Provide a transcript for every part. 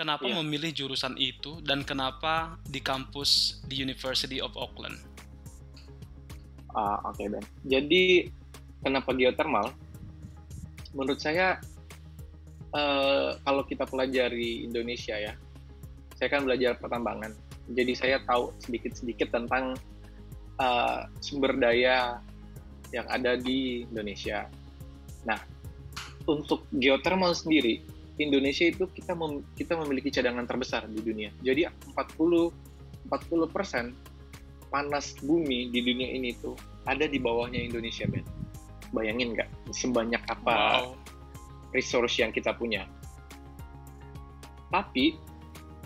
kenapa Iya. memilih jurusan itu dan kenapa di kampus di University of Auckland? Ah, Oke Ben. Jadi kenapa geothermal? Menurut saya eh, kalau kita pelajari Indonesia ya, saya kan belajar pertambangan. Jadi saya tahu sedikit-sedikit tentang eh, sumber daya yang ada di Indonesia. Nah, untuk geothermal sendiri, Indonesia itu kita mem- kita memiliki cadangan terbesar di dunia. Jadi 40 40 persen panas bumi di dunia ini tuh ada di bawahnya Indonesia, Ben. Bayangin nggak sebanyak apa Wow. resource yang kita punya. Tapi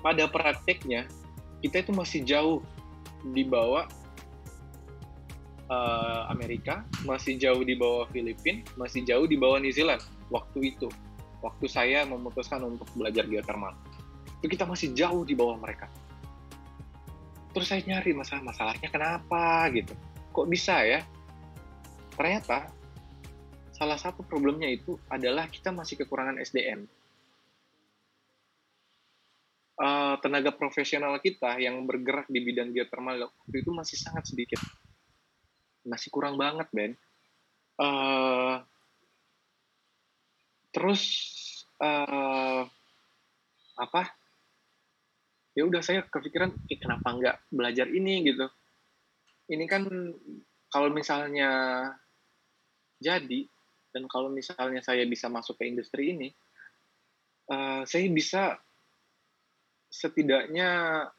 pada prakteknya kita itu masih jauh di bawah eh, Amerika, masih jauh di bawah Filipina, masih jauh di bawah New Zealand waktu itu. Waktu saya memutuskan untuk belajar geothermal. Itu kita masih jauh di bawah mereka. Terus saya nyari masalah masalahnya kenapa gitu. Kok bisa ya? Ternyata salah satu problemnya itu adalah kita masih kekurangan SDM. Eh, tenaga profesional kita yang bergerak di bidang geothermal waktu itu masih sangat sedikit. Masih kurang banget, Ben. Eh, terus eh, apa? Ya udah saya kepikiran, "Ih, kenapa nggak belajar ini gitu? Ini kan kalau misalnya jadi dan kalau misalnya saya bisa masuk ke industri ini, eh, saya bisa setidaknya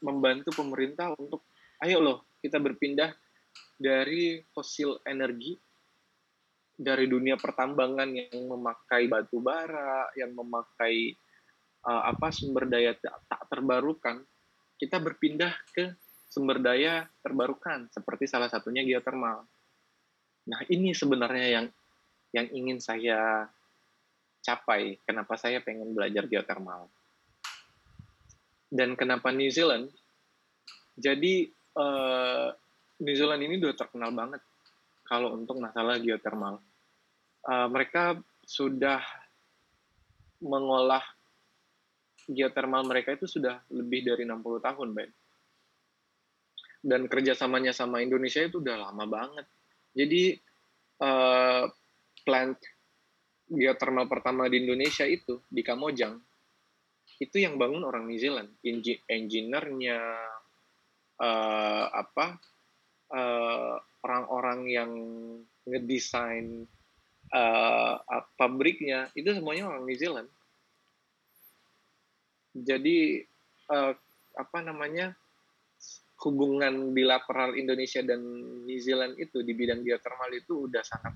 membantu pemerintah untuk, ayo loh kita berpindah dari fosil energi, dari dunia pertambangan yang memakai batu bara, yang memakai eh, apa sumber daya tak, terbarukan, kita berpindah ke sumber daya terbarukan seperti salah satunya geothermal. Nah ini sebenarnya yang yang ingin saya capai. Kenapa saya pengen belajar geothermal? Dan kenapa New Zealand? Jadi eh, New Zealand ini udah terkenal banget kalau untuk masalah geothermal. Eh, mereka sudah mengolah geothermal mereka itu sudah lebih dari 60 tahun, Ben. Dan kerjasamanya sama Indonesia itu udah lama banget. Jadi eh, plant geothermal pertama di Indonesia itu di Kamojang itu yang bangun orang New Zealand, Engi- engineer-nya eh, apa eh, orang-orang yang ngedesain ap- pabriknya itu semuanya orang New Zealand. Jadi eh, apa namanya hubungan bilateral Indonesia dan New Zealand itu di bidang geothermal itu udah sangat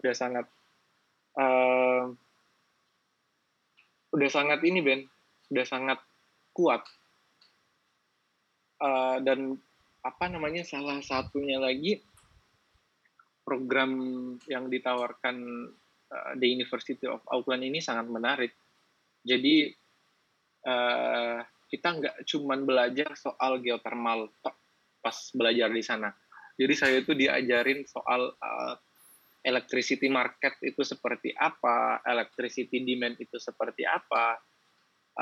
udah sangat eh, udah sangat ini Ben udah sangat kuat Eh, dan apa namanya salah satunya lagi program yang ditawarkan eh, di University of Auckland ini sangat menarik. Jadi eh, kita nggak cuman belajar soal geothermal tok pas belajar di sana. Jadi saya itu diajarin soal eh, electricity market itu seperti apa, electricity demand itu seperti apa,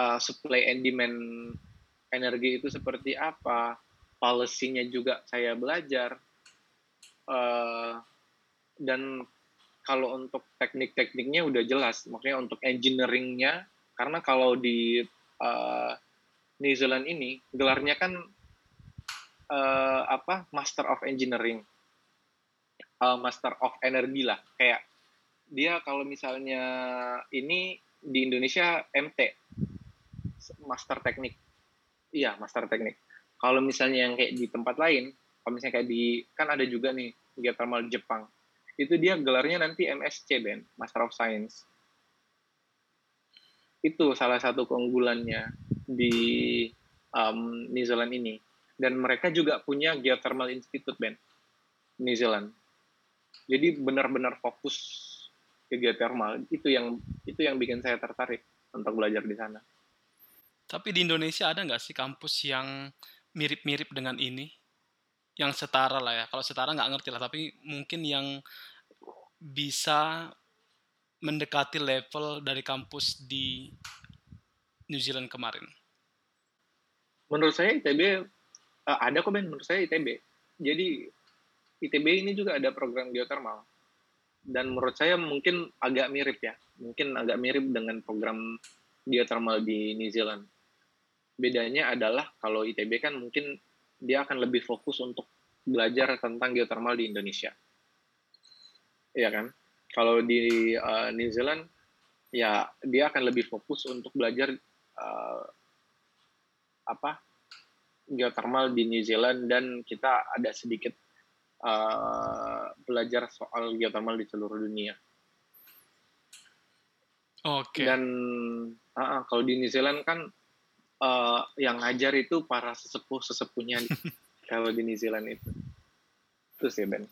uh, supply and demand energi itu seperti apa, policy-nya juga saya belajar, Uh, dan kalau untuk teknik-tekniknya udah jelas, makanya untuk engineering-nya, karena kalau di uh, New Zealand ini gelarnya kan uh, apa Master of Engineering. Uh, Master of Energy lah kayak dia kalau misalnya ini di Indonesia MT Master Teknik. Iya Master Teknik kalau misalnya yang kayak di tempat lain kalau misalnya kayak di kan ada juga nih geothermal Jepang. Itu dia gelarnya nanti MSc Ben Master of Science. Itu salah satu keunggulannya di um, New Zealand ini. Dan mereka juga punya geothermal institute Ben New Zealand. Jadi benar-benar fokus ke geothermal. Itu yang itu yang bikin saya tertarik untuk belajar di sana. Tapi di Indonesia ada nggak sih kampus yang mirip-mirip dengan ini? Yang setara lah ya. Kalau setara nggak ngerti lah, tapi mungkin yang bisa mendekati level dari kampus di New Zealand kemarin? Menurut saya ITB uh, ada kok Ben menurut saya ITB. Jadi ITB ini juga ada program geothermal dan menurut saya mungkin agak mirip ya, mungkin agak mirip dengan program geothermal di New Zealand. Bedanya adalah kalau ITB kan mungkin dia akan lebih fokus untuk belajar tentang geothermal di Indonesia. Iya kan? Kalau di uh, New Zealand ya dia akan lebih fokus untuk belajar uh, apa geothermal di New Zealand dan kita ada sedikit uh, belajar soal geothermal di seluruh dunia. Oke. Okay. Dan uh, kalau di New Zealand kan uh, yang ngajar itu para sesepuh sesepuhnya kalau di New Zealand itu. Itu sih Ben.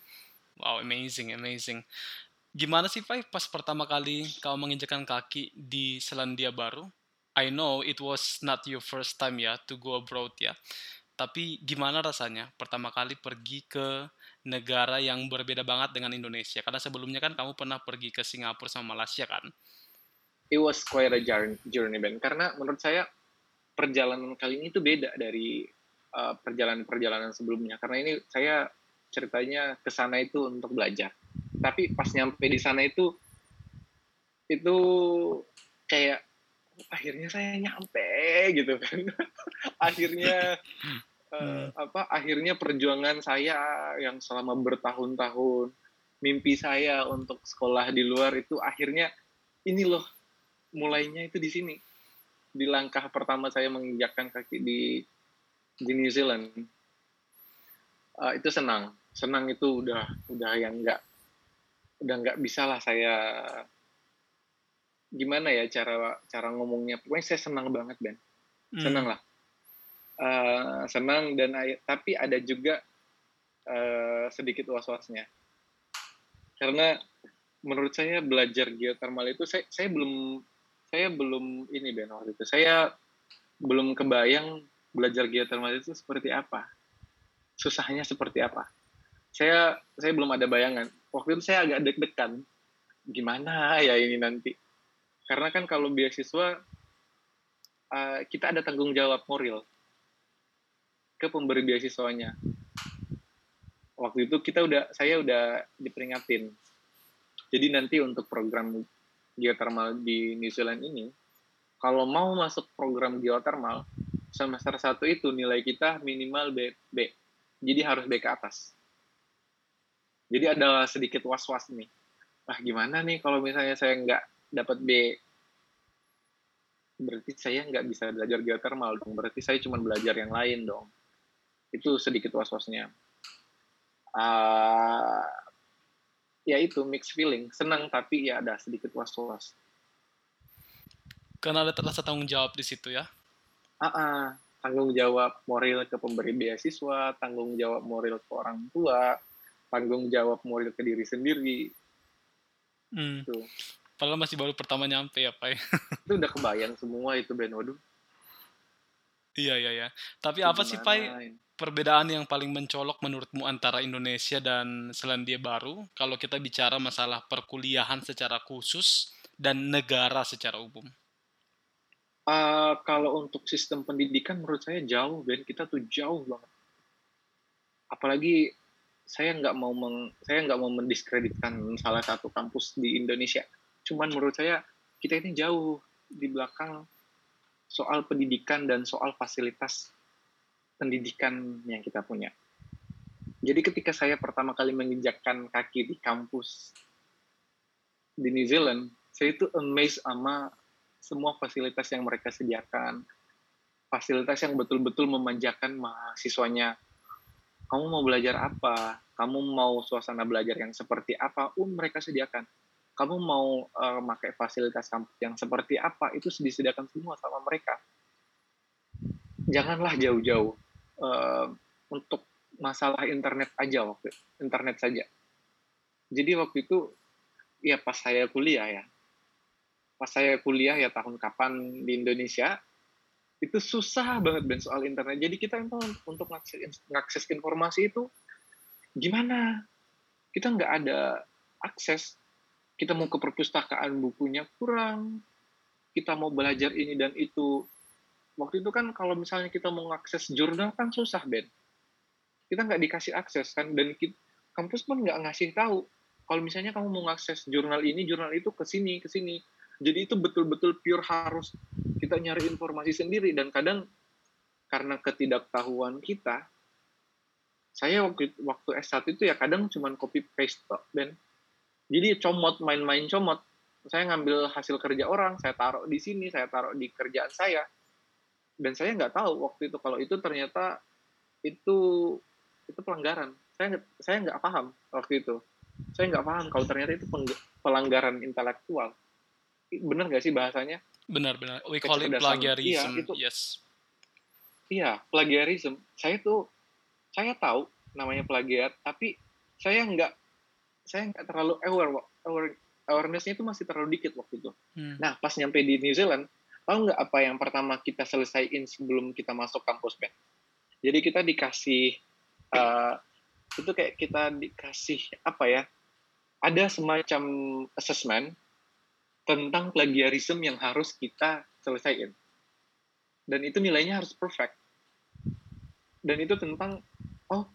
Wow, amazing, amazing. Gimana sih, Pai, pas pertama kali kau menginjakan kaki di Selandia Baru? I know it was not your first time ya to go abroad ya. Tapi gimana rasanya pertama kali pergi ke negara yang berbeda banget dengan Indonesia? Karena sebelumnya kan kamu pernah pergi ke Singapura sama Malaysia kan? It was quite a journey, Ben. Karena menurut saya perjalanan kali ini itu beda dari uh, perjalanan-perjalanan sebelumnya. Karena ini saya ceritanya ke sana itu untuk belajar. Tapi pas nyampe di sana itu itu kayak akhirnya saya nyampe gitu kan akhirnya uh, apa akhirnya perjuangan saya yang selama bertahun-tahun mimpi saya untuk sekolah di luar itu akhirnya ini loh mulainya itu di sini di langkah pertama saya menginjakkan kaki di di New Zealand. Uh, itu senang. Senang itu udah udah yang enggak udah nggak bisa lah saya gimana ya cara cara ngomongnya. Pokoknya saya senang banget Ben. Hmm. senang lah. Uh, senang dan tapi ada juga uh, sedikit was wasnya karena menurut saya belajar geothermal itu saya saya belum saya belum ini Ben waktu itu. Saya belum kebayang belajar geothermal itu seperti apa. Susahnya seperti apa. Saya saya belum ada bayangan. Waktu itu saya agak deg-degan. Gimana ya ini nanti? Karena kan kalau beasiswa uh, kita ada tanggung jawab moral ke pemberi beasiswanya. Waktu itu kita udah saya udah diperingatin. Jadi nanti untuk program geothermal di New Zealand ini, kalau mau masuk program geothermal semester satu itu nilai kita minimal B, B. Jadi harus B ke atas. Jadi ada sedikit was-was nih. Nah gimana nih kalau misalnya saya nggak dapat B berarti saya nggak bisa belajar geothermal dong berarti saya cuma belajar yang lain dong itu sedikit was-wasnya uh, ya itu mix feeling senang tapi ya ada sedikit was-was karena ada terasa tanggung jawab di situ ya uh -uh. tanggung jawab moral ke pemberi beasiswa tanggung jawab moral ke orang tua tanggung jawab moral ke diri sendiri Hmm. Tuh. Padahal masih baru pertama nyampe ya, Pak. Ya. itu udah kebayang semua itu Ben, waduh. Iya, iya, iya. Tapi itu apa sih, Pak, perbedaan yang paling mencolok menurutmu antara Indonesia dan Selandia Baru kalau kita bicara masalah perkuliahan secara khusus dan negara secara umum? Uh, kalau untuk sistem pendidikan menurut saya jauh, Ben. Kita tuh jauh banget. Apalagi saya nggak mau meng, saya nggak mau mendiskreditkan salah satu kampus di Indonesia. Cuman menurut saya kita ini jauh di belakang soal pendidikan dan soal fasilitas pendidikan yang kita punya. Jadi ketika saya pertama kali menginjakkan kaki di kampus di New Zealand, saya itu amazed sama semua fasilitas yang mereka sediakan. Fasilitas yang betul-betul memanjakan mahasiswanya kamu mau belajar apa, kamu mau suasana belajar yang seperti apa, um mereka sediakan. Kamu mau uh, pakai fasilitas kampus yang seperti apa, itu disediakan semua sama mereka. Janganlah jauh-jauh uh, untuk masalah internet aja waktu internet saja. Jadi waktu itu ya pas saya kuliah ya, pas saya kuliah ya tahun kapan di Indonesia, itu susah banget Ben soal internet. Jadi kita emang untuk ngakses, ngakses informasi itu gimana? Kita nggak ada akses. Kita mau ke perpustakaan bukunya kurang. kita mau belajar ini dan itu waktu itu kan kalau misalnya kita mau akses jurnal kan susah Ben. Kita nggak dikasih akses kan dan kita, kampus pun nggak ngasih tahu kalau misalnya kamu mau akses jurnal ini jurnal itu ke sini ke sini. Jadi itu betul-betul pure harus kita nyari informasi sendiri. Dan kadang karena ketidaktahuan kita saya waktu waktu S1 itu ya kadang cuma copy paste Ben. Jadi comot main-main comot. Saya ngambil hasil kerja orang, saya taruh di sini, saya taruh di kerjaan saya, dan saya nggak tahu waktu itu kalau itu ternyata itu itu pelanggaran. Saya saya nggak paham waktu itu. Saya nggak paham kalau ternyata itu pelanggaran intelektual. Benar nggak sih bahasanya? Benar benar. We call it plagiarism. Iya, itu, yes. Iya, plagiarism. Saya tuh saya tahu namanya plagiat, tapi saya nggak saya nggak terlalu aware, aware awarenessnya itu masih terlalu dikit waktu itu. Hmm. Nah, pas nyampe di New Zealand, tahu nggak apa yang pertama kita selesaiin sebelum kita masuk kampus Ben? Jadi kita dikasih uh, itu kayak kita dikasih apa ya? Ada semacam assessment tentang plagiarisme yang harus kita selesaiin. Dan itu nilainya harus perfect. Dan itu tentang oh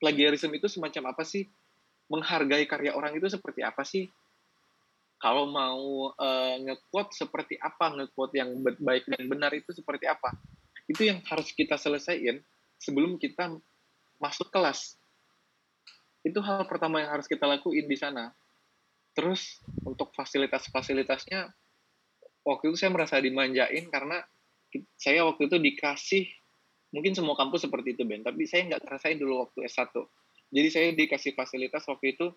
plagiarisme itu semacam apa sih? Menghargai karya orang itu seperti apa sih? Kalau mau uh, nge-quote seperti apa, nge-quote yang baik dan benar itu seperti apa. Itu yang harus kita selesaikan sebelum kita masuk kelas. Itu hal pertama yang harus kita lakuin di sana. Terus untuk fasilitas-fasilitasnya, waktu itu saya merasa dimanjain karena saya waktu itu dikasih, mungkin semua kampus seperti itu Ben, tapi saya nggak ngerasain dulu waktu S1. Jadi saya dikasih fasilitas waktu itu,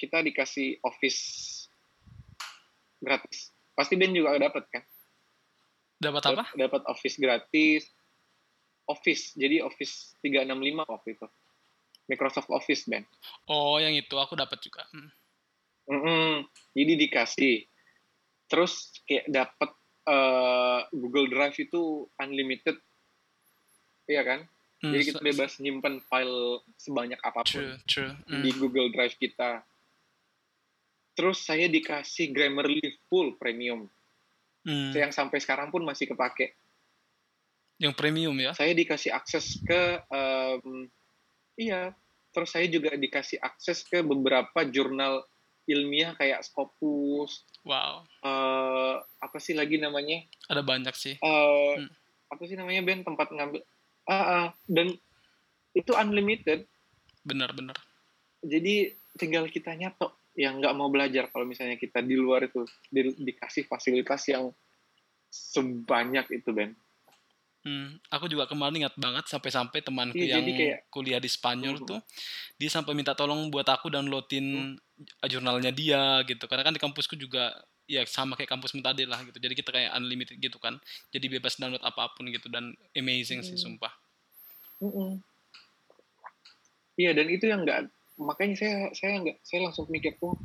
kita dikasih office gratis. Pasti Ben juga dapat kan? Dapat apa? Dapat Office gratis. Office, jadi Office 365 waktu itu. Microsoft Office, Ben. Oh, yang itu aku dapat juga. Hmm. Mm -mm. Jadi dikasih. Terus kayak dapat uh, Google Drive itu unlimited. Iya kan? Hmm, Jadi kita bebas nyimpan file sebanyak apa pun true, true. Mm. di Google Drive kita. Terus saya dikasih Grammarly full premium. Hmm. Yang sampai sekarang pun masih kepake. Yang premium ya? Saya dikasih akses ke um, iya. Terus saya juga dikasih akses ke beberapa jurnal ilmiah kayak Scopus. Wow. Uh, apa sih lagi namanya? Ada banyak sih. Uh, hmm. Apa sih namanya Ben tempat ngambil? Uh, uh, dan itu unlimited. Benar-benar. Jadi tinggal kita nyatok yang nggak mau belajar kalau misalnya kita di luar itu di, dikasih fasilitas yang sebanyak itu Ben. Hmm, aku juga kemarin ingat banget sampai-sampai temanku iya, yang kayak, kuliah di Spanyol uh, tuh dia sampai minta tolong buat aku downloadin uh, jurnalnya dia gitu karena kan di kampusku juga ya sama kayak kampus tadi lah gitu jadi kita kayak unlimited gitu kan jadi bebas download apa pun gitu dan amazing sih sumpah. Uh, uh. Iya dan itu yang nggak makanya saya saya nggak saya langsung mikir tuh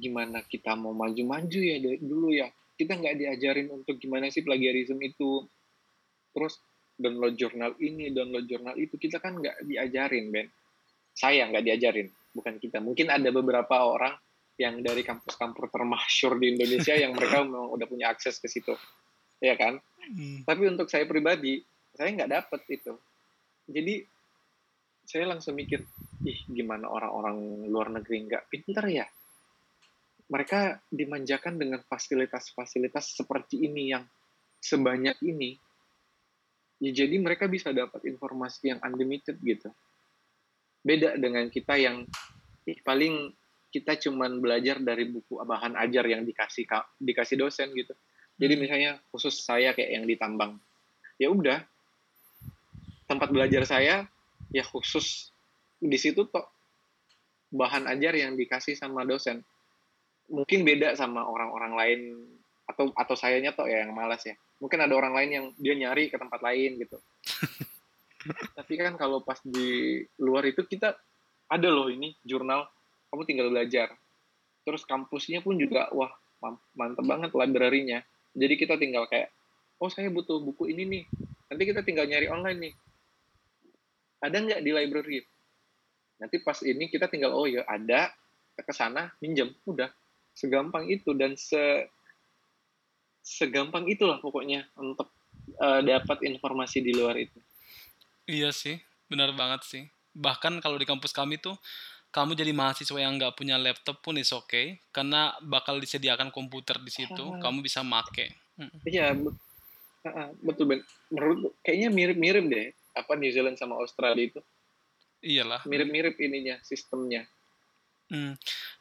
gimana kita mau maju-maju ya dulu ya? Kita nggak diajarin untuk gimana sih plagiarisme itu. Terus download jurnal ini download jurnal itu. Kita kan nggak diajarin Ben. Saya nggak diajarin bukan kita. Mungkin ada beberapa orang yang dari kampus-kampus termasyur di Indonesia yang mereka memang udah punya akses ke situ. Ya kan? Hmm. tapi untuk saya pribadi saya nggak dapet itu. Jadi saya langsung mikir ih gimana orang-orang luar negeri nggak pinter ya? Mereka dimanjakan dengan fasilitas-fasilitas seperti ini yang sebanyak ini. Ya jadi mereka bisa dapat informasi yang unlimited gitu. Beda dengan kita yang ih, paling kita cuman belajar dari buku bahan ajar yang dikasih dikasih dosen gitu. Jadi hmm. misalnya khusus saya kayak yang ditambang ya udah tempat belajar saya ya khusus di situ kok bahan ajar yang dikasih sama dosen. Mungkin beda sama orang-orang lain atau atau sayanya toh ya yang malas ya. Mungkin ada orang lain yang dia nyari ke tempat lain gitu. Tapi kan kalau pas di luar itu kita ada loh ini jurnal kamu tinggal belajar. Terus kampusnya pun juga wah mantep banget library-nya. Jadi kita tinggal kayak oh saya butuh buku ini nih. Nanti kita tinggal nyari online nih ada nggak di library nanti pas ini kita tinggal oh ya ada ke sana minjem udah segampang itu dan se segampang itulah pokoknya untuk uh, dapat informasi di luar itu. Iya sih, benar banget sih. Bahkan kalau di kampus kami tuh kamu jadi mahasiswa yang nggak punya laptop pun is oke okay, karena bakal disediakan komputer di situ, uh, kamu bisa make. Iya, uh, betul ben. Menurut kayaknya mirip-mirip deh apa New Zealand sama Australia itu. Iyalah. Mirip-mirip ininya sistemnya. Hmm.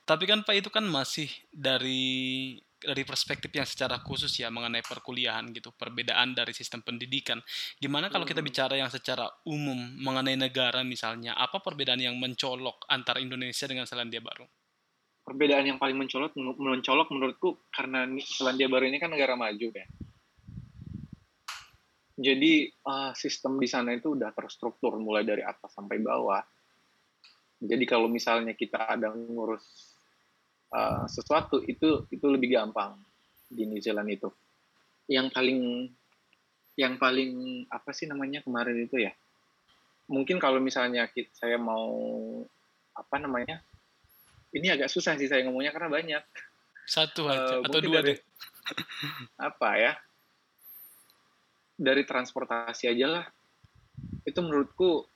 Tapi kan Pak itu kan masih dari dari perspektif yang secara khusus ya mengenai perkuliahan gitu, perbedaan dari sistem pendidikan. Gimana kalau kita hmm. bicara yang secara umum mengenai negara misalnya, apa perbedaan yang mencolok antara Indonesia dengan Selandia Baru? Perbedaan yang paling mencolok mencolok menurutku karena Selandia Baru ini kan negara maju ya. Jadi uh, sistem di sana itu udah terstruktur mulai dari atas sampai bawah. Jadi kalau misalnya kita ada ngurus uh, sesuatu itu itu lebih gampang di New Zealand itu. Yang paling yang paling apa sih namanya kemarin itu ya? Mungkin kalau misalnya kita, saya mau apa namanya? Ini agak susah sih saya ngomongnya karena banyak. Satu aja uh, atau dua dari, deh. apa ya? Dari transportasi aja lah. Itu menurutku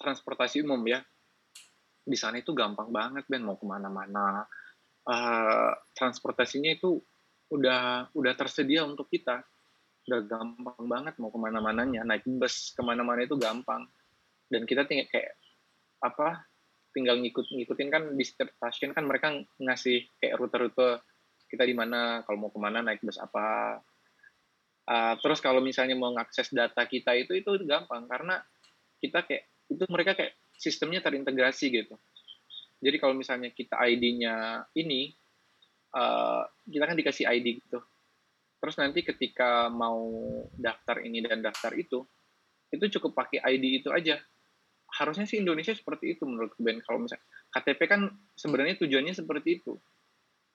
transportasi umum ya. Di sana itu gampang banget Ben. Mau ke mana-mana. Uh, transportasinya itu udah udah tersedia untuk kita. Udah gampang banget mau ke mana-mananya. Naik bus ke mana-mana itu gampang. Dan kita tinggal kayak apa tinggal ngikut ngikutin kan di setiap stasiun kan mereka ngasih kayak rute-rute kita di mana kalau mau ke mana naik bus apa uh, terus kalau misalnya mau ngakses data kita itu itu gampang karena kita kayak itu mereka kayak sistemnya terintegrasi gitu. Jadi kalau misalnya kita ID-nya ini, uh, kita kan dikasih ID gitu. Terus nanti ketika mau daftar ini dan daftar itu, itu cukup pakai ID itu aja. Harusnya sih Indonesia seperti itu menurut Ben. Kalau misalnya KTP kan sebenarnya tujuannya seperti itu.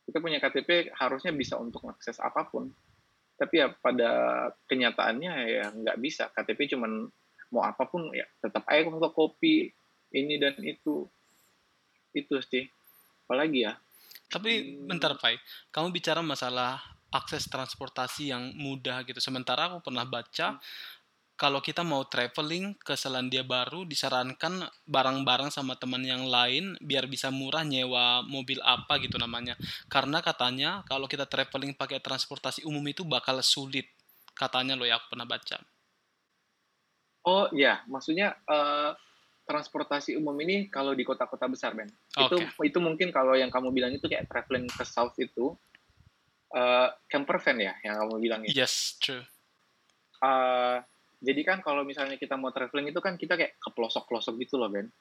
Kita punya KTP harusnya bisa untuk akses apa pun. Tapi ya pada kenyataannya ya nggak bisa. KTP cuman mau apa pun ya tetap aja fotokopi ini dan itu itu sih apalagi ya tapi hmm. bentar Pai kamu bicara masalah akses transportasi yang mudah gitu sementara aku pernah baca hmm. Kalau kita mau traveling ke Selandia Baru disarankan barang-barang sama teman yang lain biar bisa murah nyewa mobil apa gitu namanya karena katanya kalau kita traveling pakai transportasi umum itu bakal sulit katanya loh ya aku pernah baca oh ya maksudnya uh, transportasi umum ini kalau di kota-kota besar, Ben. Okay. Itu itu mungkin kalau yang kamu bilang itu kayak traveling ke south itu uh, camper van ya yang kamu bilang ya. Yes, true. Uh, jadi kan kalau misalnya kita mau traveling itu kan kita kayak ke pelosok-pelosok gitu loh, Ben.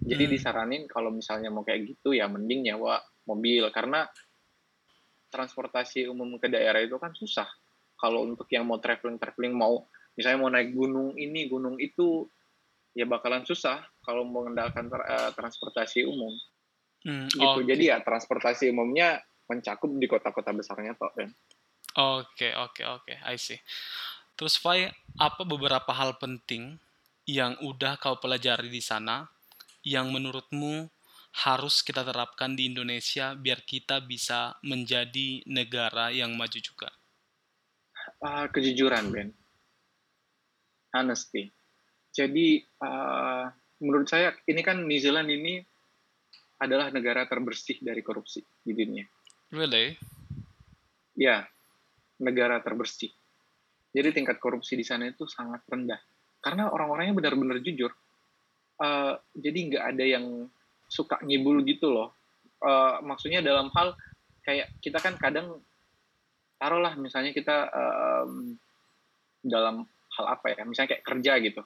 Jadi hmm. disaranin kalau misalnya mau kayak gitu ya mending nyewa mobil karena transportasi umum ke daerah itu kan susah. Kalau untuk yang mau traveling traveling mau misalnya mau naik gunung ini gunung itu ya bakalan susah kalau mengandalkan tra uh, transportasi umum. Hmm, gitu. Okay. Jadi ya transportasi umumnya mencakup di kota-kota besarnya toh kan. Oke, oke, oke. I see. Terus Fai, apa beberapa hal penting yang udah kau pelajari di sana yang menurutmu harus kita terapkan di Indonesia biar kita bisa menjadi negara yang maju juga? Uh, kejujuran, Ben. Honesty jadi uh, menurut saya ini kan New Zealand ini adalah negara terbersih dari korupsi di dunia. Really? Ya, negara terbersih. Jadi tingkat korupsi di sana itu sangat rendah karena orang-orangnya benar-benar jujur. Uh, jadi nggak ada yang suka ngibul gitu loh. Uh, maksudnya dalam hal kayak kita kan kadang taruhlah misalnya kita um, dalam hal apa ya, misalnya kayak kerja gitu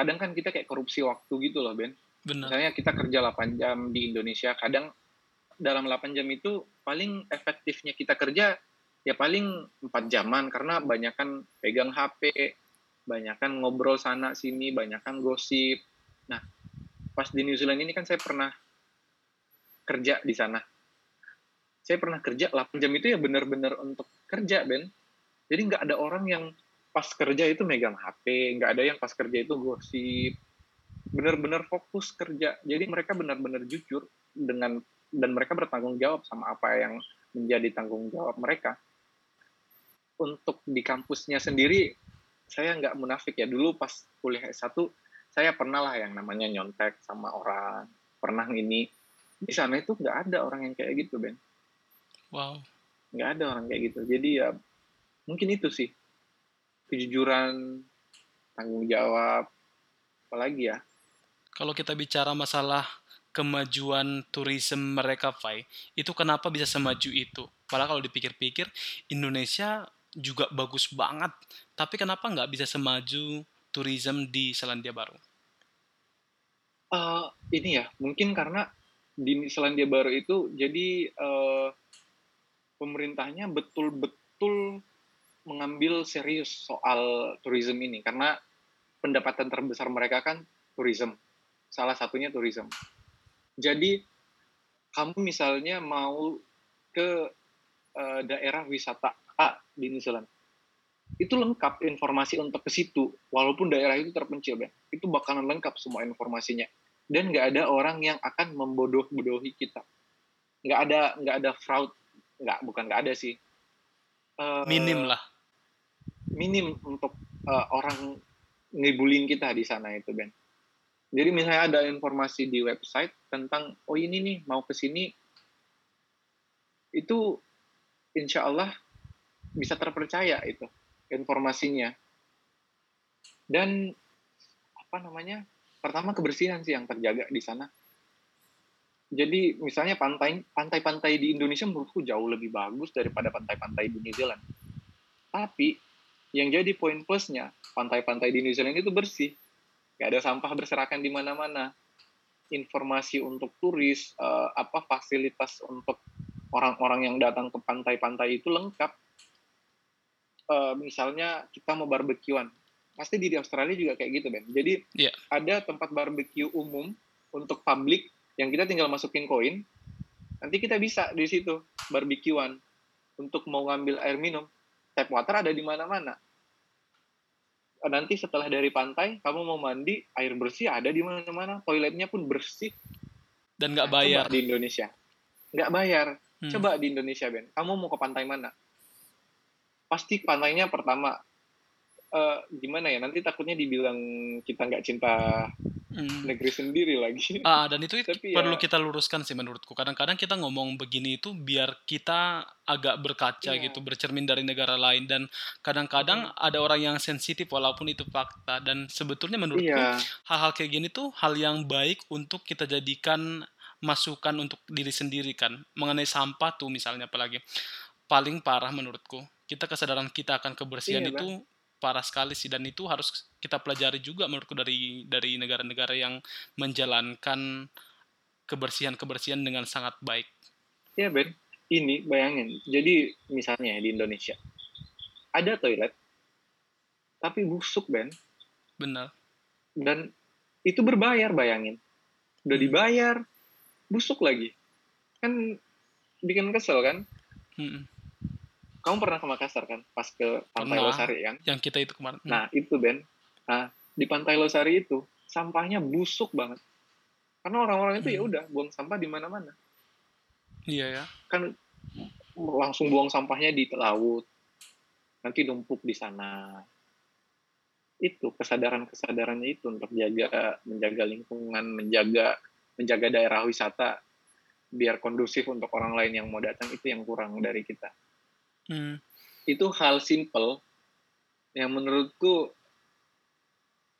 kadang kan kita kayak korupsi waktu gitu loh Ben. Benar. Misalnya kita kerja 8 jam di Indonesia, kadang dalam 8 jam itu paling efektifnya kita kerja ya paling 4 jaman karena banyak kan pegang HP, banyak kan ngobrol sana sini, banyak kan gosip. Nah, pas di New Zealand ini kan saya pernah kerja di sana. Saya pernah kerja 8 jam itu ya benar-benar untuk kerja, Ben. Jadi nggak ada orang yang pas kerja itu megang HP, nggak ada yang pas kerja itu gosip. Bener-bener fokus kerja. Jadi mereka benar-benar jujur dengan dan mereka bertanggung jawab sama apa yang menjadi tanggung jawab mereka. Untuk di kampusnya sendiri, saya nggak munafik ya. Dulu pas kuliah S1, saya pernah lah yang namanya nyontek sama orang. Pernah ini. Di sana itu nggak ada orang yang kayak gitu, Ben. Wow. Nggak ada orang kayak gitu. Jadi ya mungkin itu sih. Kejujuran, tanggung jawab, apalagi ya. Kalau kita bicara masalah kemajuan tourism mereka, Fai, itu kenapa bisa semaju itu? Padahal kalau dipikir-pikir, Indonesia juga bagus banget. Tapi kenapa nggak bisa semaju tourism di Selandia Baru? Uh, ini ya, mungkin karena di Selandia Baru itu jadi uh, pemerintahnya betul-betul mengambil serius soal tourism ini karena pendapatan terbesar mereka kan tourism. Salah satunya tourism. Jadi kamu misalnya mau ke uh, daerah wisata di New Zealand, itu lengkap informasi untuk ke situ, walaupun daerah itu terpencil, Ben. Itu bakalan lengkap semua informasinya. Dan nggak ada orang yang akan membodoh-bodohi kita. Nggak ada nggak ada fraud, nggak bukan nggak ada sih. Uh, minim lah. Minim untuk uh, orang ngibulin kita di sana itu, Ben. Jadi misalnya ada informasi di website tentang oh ini nih mau ke sini itu insya Allah bisa terpercaya itu informasinya. Dan apa namanya? Pertama kebersihan sih yang terjaga di sana. Jadi misalnya pantai pantai-pantai di Indonesia menurutku jauh lebih bagus daripada pantai-pantai di New Zealand. Tapi yang jadi poin plusnya pantai-pantai di New Zealand itu bersih nggak ada sampah berserakan di mana-mana informasi untuk turis uh, apa fasilitas untuk orang-orang yang datang ke pantai-pantai itu lengkap uh, misalnya kita mau barbekyuan. Pasti di Australia juga kayak gitu Ben. Jadi yeah. ada tempat barbeque umum untuk publik yang kita tinggal masukin koin. Nanti kita bisa di situ barbekyuan untuk mau ngambil air minum. Tap water ada di mana-mana. Nanti setelah dari pantai kamu mau mandi air bersih ada di mana-mana. Toiletnya pun bersih. Dan nggak bayar. Coba di Indonesia. Nggak bayar. Hmm. coba di Indonesia Ben. Kamu mau ke pantai mana pasti pantainya pertama uh, gimana ya nanti takutnya dibilang kita nggak cinta hmm. negeri sendiri lagi. Ah, dan itu Tapi perlu ya, kita luruskan sih menurutku. Kadang-kadang kita ngomong begini itu biar kita agak berkaca yeah. gitu, bercermin dari negara lain dan kadang-kadang hmm. ada orang yang sensitif walaupun itu fakta dan sebetulnya menurutku yeah. hal-hal kayak gini tuh hal yang baik untuk kita jadikan masukan untuk diri sendiri kan mengenai sampah tuh misalnya apalagi paling parah menurutku kita kesadaran kita akan kebersihan iya, itu parah sekali sih dan itu harus kita pelajari juga menurutku dari dari negara-negara yang menjalankan kebersihan-kebersihan dengan sangat baik. Ya Ben, ini bayangin. Jadi misalnya di Indonesia ada toilet tapi busuk Ben. Benar. Dan itu berbayar bayangin. Udah hmm. dibayar, busuk lagi. Kan bikin kesel kan? Hmm kamu pernah ke Makassar kan? Pas ke Pantai pernah. Losari kan? Yang kita itu kemarin. Nah, itu Ben. Nah, di Pantai Losari itu sampahnya busuk banget. Karena orang-orang itu ya hmm. ya udah buang sampah di mana-mana. Iya ya. Kan langsung buang sampahnya di laut. Nanti numpuk di sana. Itu kesadaran-kesadarannya itu untuk jaga menjaga lingkungan, menjaga menjaga daerah wisata biar kondusif untuk orang lain yang mau datang itu yang kurang dari kita. Hmm. Itu hal simple yang menurutku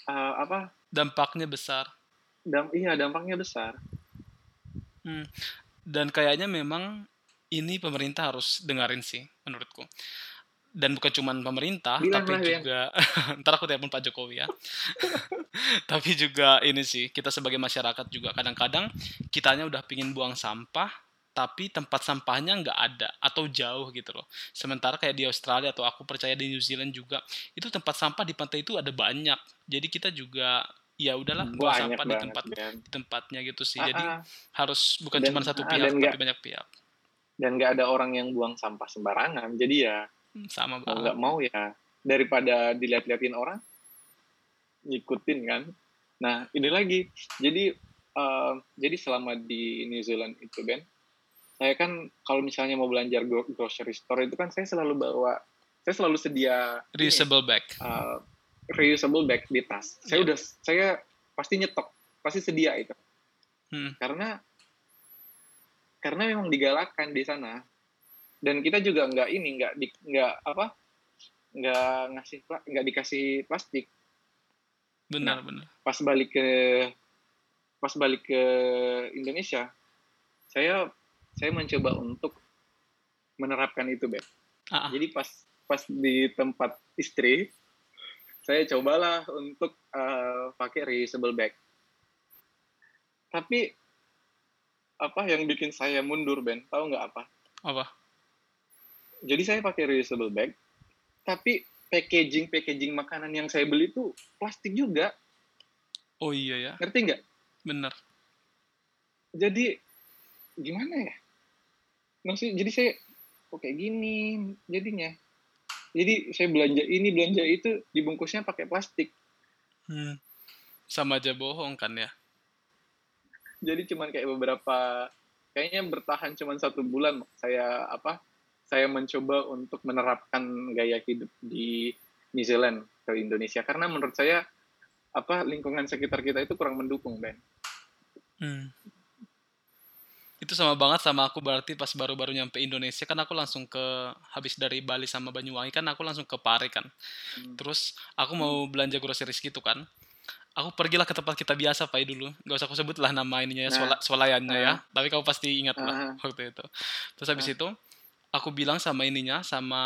uh, apa? Dampaknya besar. Dam iya, dampaknya besar. Hmm. Dan kayaknya memang ini pemerintah harus dengerin sih menurutku. Dan bukan cuma pemerintah, Bilang tapi juga ya. ntar aku telepon Pak Jokowi ya. tapi juga ini sih kita sebagai masyarakat juga kadang-kadang kitanya udah pingin buang sampah, tapi tempat sampahnya nggak ada atau jauh gitu loh. Sementara kayak di Australia atau aku percaya di New Zealand juga itu tempat sampah di pantai itu ada banyak. Jadi kita juga ya udahlah buang sampah di tempat di tempatnya gitu sih. Jadi uh, harus bukan cuma satu pihak tapi gak, banyak pihak. Dan nggak ada orang yang buang sampah sembarangan. Jadi ya hmm, sama banget. nggak mau ya daripada dilihat-liatin orang ngikutin kan. Nah ini lagi. Jadi uh, jadi selama di New Zealand itu Ben saya kan kalau misalnya mau belanja grocery store itu kan saya selalu bawa saya selalu sedia reusable bag. uh, reusable bag di tas. Saya yeah. udah saya pasti nyetok pasti sedia itu. Hmm. karena karena memang digalakkan di sana. Dan kita juga nggak ini nggak di nggak apa nggak ngasih nggak dikasih plastik. Benar nah, benar. pas balik ke pas balik ke Indonesia saya saya mencoba untuk menerapkan itu beb. Ah. jadi pas pas di tempat istri saya cobalah untuk uh, pakai reusable bag. Tapi apa yang bikin saya mundur Ben? Tahu nggak apa? Apa? Jadi saya pakai reusable bag tapi packaging packaging makanan yang saya beli itu plastik juga. Oh iya ya. Ngerti nggak? Benar jadi gimana ya maksud jadi saya kok kayak gini jadinya jadi saya belanja ini belanja itu dibungkusnya pakai plastik hmm. sama aja bohong kan ya jadi cuman kayak beberapa kayaknya bertahan cuman satu bulan saya apa saya mencoba untuk menerapkan gaya hidup di New Zealand ke Indonesia karena menurut saya apa lingkungan sekitar kita itu kurang mendukung Ben. Hmm. Itu sama banget sama aku berarti pas baru-baru nyampe Indonesia kan aku langsung ke habis dari Bali sama Banyuwangi kan aku langsung ke Pare kan. Hmm. Terus aku mau belanja groceries gitu kan aku pergilah ke tempat kita biasa Pak dulu gak usah aku sebut lah nama ininya ya, nah. swalayannya uh. ya tapi kamu pasti ingat lah uh. waktu itu terus habis uh. itu aku bilang sama ininya sama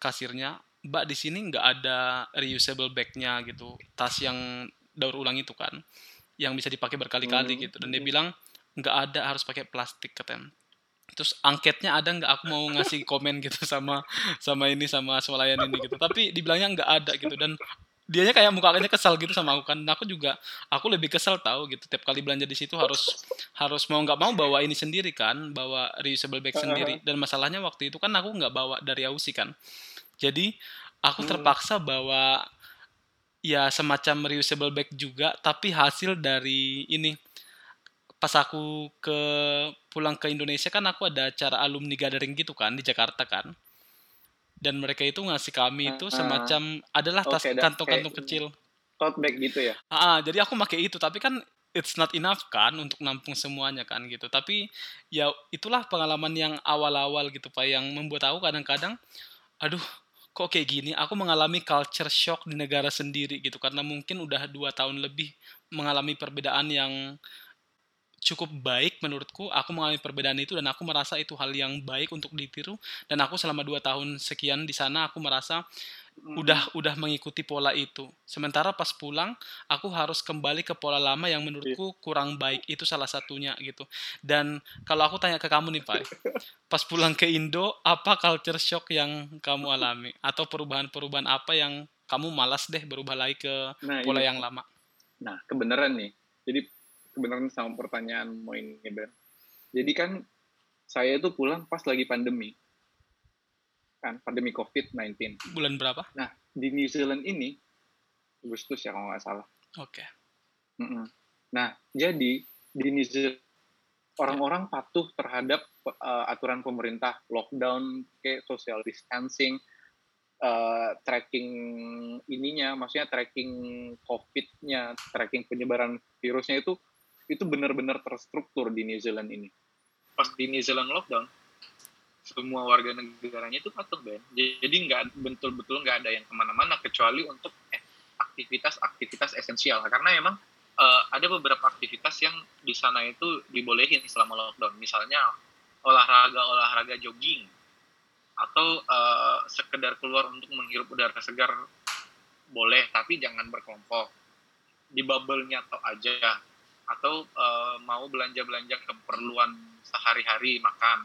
kasirnya mbak di sini nggak ada reusable bagnya gitu tas yang daur ulang itu kan yang bisa dipakai berkali-kali hmm. gitu dan dia bilang nggak ada harus pakai plastik katanya. Terus angketnya ada nggak? Aku mau ngasih komen gitu sama sama ini sama swalayan ini gitu. Tapi dibilangnya nggak ada gitu. Dan dianya kayak mukanya kesal gitu sama aku kan. Aku juga aku lebih kesal tahu gitu. Tiap kali belanja di situ harus harus mau nggak mau bawa ini sendiri kan. Bawa reusable bag sendiri. Dan masalahnya waktu itu kan aku nggak bawa dari Aussie kan. Jadi aku hmm. terpaksa bawa ya semacam reusable bag juga. Tapi hasil dari ini pas aku ke pulang ke Indonesia kan aku ada acara alumni gathering gitu kan di Jakarta kan. Dan mereka itu ngasih kami itu semacam adalah tas kantong-kantong kecil. tote bag gitu ya? Ah, jadi aku pakai itu tapi kan it's not enough kan untuk nampung semuanya kan gitu. Tapi ya itulah pengalaman yang awal-awal gitu pak yang membuat aku kadang-kadang aduh kok kayak gini? Aku mengalami culture shock di negara sendiri gitu karena mungkin udah dua tahun lebih mengalami perbedaan yang cukup baik menurutku. Aku mengalami perbedaan itu dan aku merasa itu hal yang baik untuk ditiru. Dan aku selama dua tahun sekian di sana aku merasa hmm. udah udah mengikuti pola itu. Sementara pas pulang aku harus kembali ke pola lama yang menurutku iya. kurang baik itu salah satunya gitu. Dan kalau aku tanya ke kamu nih pak pas pulang ke Indo apa culture shock yang kamu alami? Atau perubahan-perubahan apa yang kamu malas deh berubah lagi ke nah, pola ini. yang lama? Nah kebenaran nih. Jadi kebenaran sama pertanyaan mau ini Ben. Jadi kan saya itu pulang pas lagi pandemi. Kan, pandemi COVID-19. Bulan berapa? Nah, di New Zealand ini, Agustus ya kalau nggak salah. Oke. Okay. Mm -mm. Nah, jadi di New Zealand orang-orang patuh terhadap uh, aturan pemerintah, lockdown, kayak social distancing, uh, tracking ininya, maksudnya tracking COVID-nya, tracking penyebaran virusnya itu itu benar-benar terstruktur di New Zealand ini. Pas di New Zealand lockdown, semua warga negaranya itu patuh Ben. Jadi nggak betul-betul nggak ada yang ke mana-mana kecuali untuk eh, aktivitas-aktivitas esensial. Karena emang uh, ada beberapa aktivitas yang di sana itu dibolehin selama lockdown. Misalnya olahraga-olahraga jogging atau uh, sekedar keluar untuk menghirup udara segar boleh, tapi jangan berkelompok. Di bubble-nya atau aja atau uh, mau belanja-belanja keperluan sehari-hari makan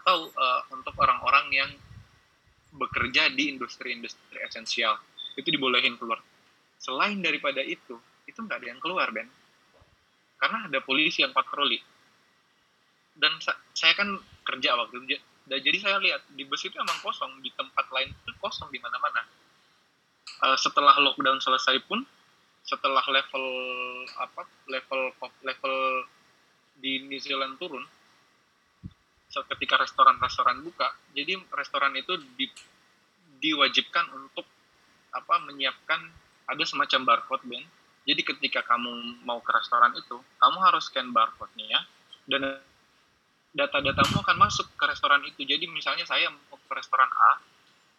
atau uh, untuk orang-orang yang bekerja di industri-industri esensial itu dibolehin keluar. Selain daripada itu, itu nggak ada yang keluar Ben, karena ada polisi yang patroli. Dan sa saya kan kerja waktu itu, dan jadi saya lihat di bus itu emang kosong, di tempat lain itu kosong di mana-mana. Uh, setelah lockdown selesai pun setelah level apa level level di New Zealand turun ketika restoran-restoran buka jadi restoran itu di, diwajibkan untuk apa menyiapkan ada semacam barcode Ben jadi ketika kamu mau ke restoran itu kamu harus scan barcode-nya ya dan data-datamu akan masuk ke restoran itu. Jadi misalnya saya mau ke restoran A